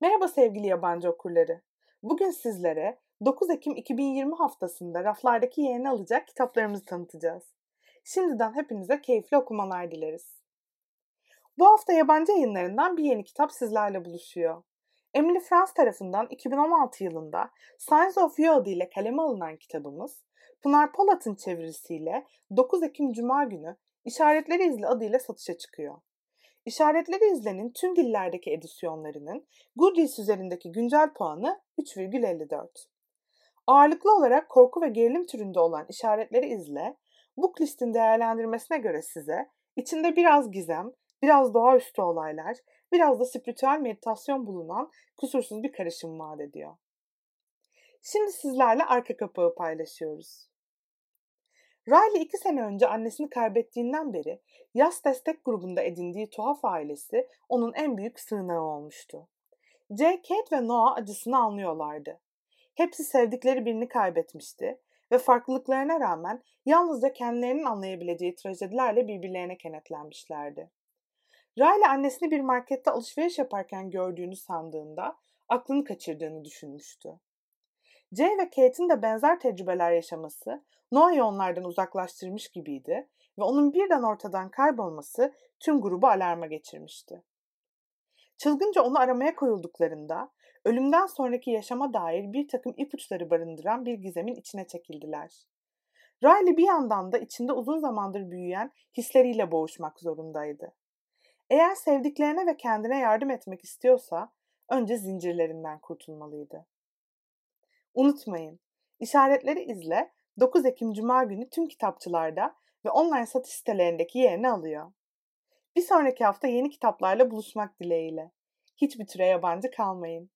Merhaba sevgili yabancı okurları. Bugün sizlere 9 Ekim 2020 haftasında raflardaki yerini alacak kitaplarımızı tanıtacağız. Şimdiden hepinize keyifli okumalar dileriz. Bu hafta yabancı yayınlarından bir yeni kitap sizlerle buluşuyor. Emily France tarafından 2016 yılında Science of You adıyla kaleme alınan kitabımız, Pınar Polat'ın çevirisiyle 9 Ekim Cuma günü İşaretleri İzle adıyla satışa çıkıyor. İşaretleri izlenin tüm dillerdeki edisyonlarının Goodreads üzerindeki güncel puanı 3,54. Ağırlıklı olarak korku ve gerilim türünde olan işaretleri izle, Booklist'in değerlendirmesine göre size içinde biraz gizem, biraz doğaüstü olaylar, biraz da spiritüel meditasyon bulunan kusursuz bir karışım vaat ediyor. Şimdi sizlerle arka kapağı paylaşıyoruz. Riley iki sene önce annesini kaybettiğinden beri yaz destek grubunda edindiği tuhaf ailesi onun en büyük sığınağı olmuştu. Jay, Kate ve Noah acısını anlıyorlardı. Hepsi sevdikleri birini kaybetmişti ve farklılıklarına rağmen yalnızca kendilerinin anlayabileceği trajedilerle birbirlerine kenetlenmişlerdi. Riley annesini bir markette alışveriş yaparken gördüğünü sandığında aklını kaçırdığını düşünmüştü. Jay ve Kate'in de benzer tecrübeler yaşaması Noah'yı onlardan uzaklaştırmış gibiydi ve onun birden ortadan kaybolması tüm grubu alarma geçirmişti. Çılgınca onu aramaya koyulduklarında ölümden sonraki yaşama dair bir takım ipuçları barındıran bir gizemin içine çekildiler. Riley bir yandan da içinde uzun zamandır büyüyen hisleriyle boğuşmak zorundaydı. Eğer sevdiklerine ve kendine yardım etmek istiyorsa önce zincirlerinden kurtulmalıydı. Unutmayın, işaretleri izle 9 Ekim Cuma günü tüm kitapçılarda ve online satış sitelerindeki yerini alıyor. Bir sonraki hafta yeni kitaplarla buluşmak dileğiyle. Hiçbir türe yabancı kalmayın.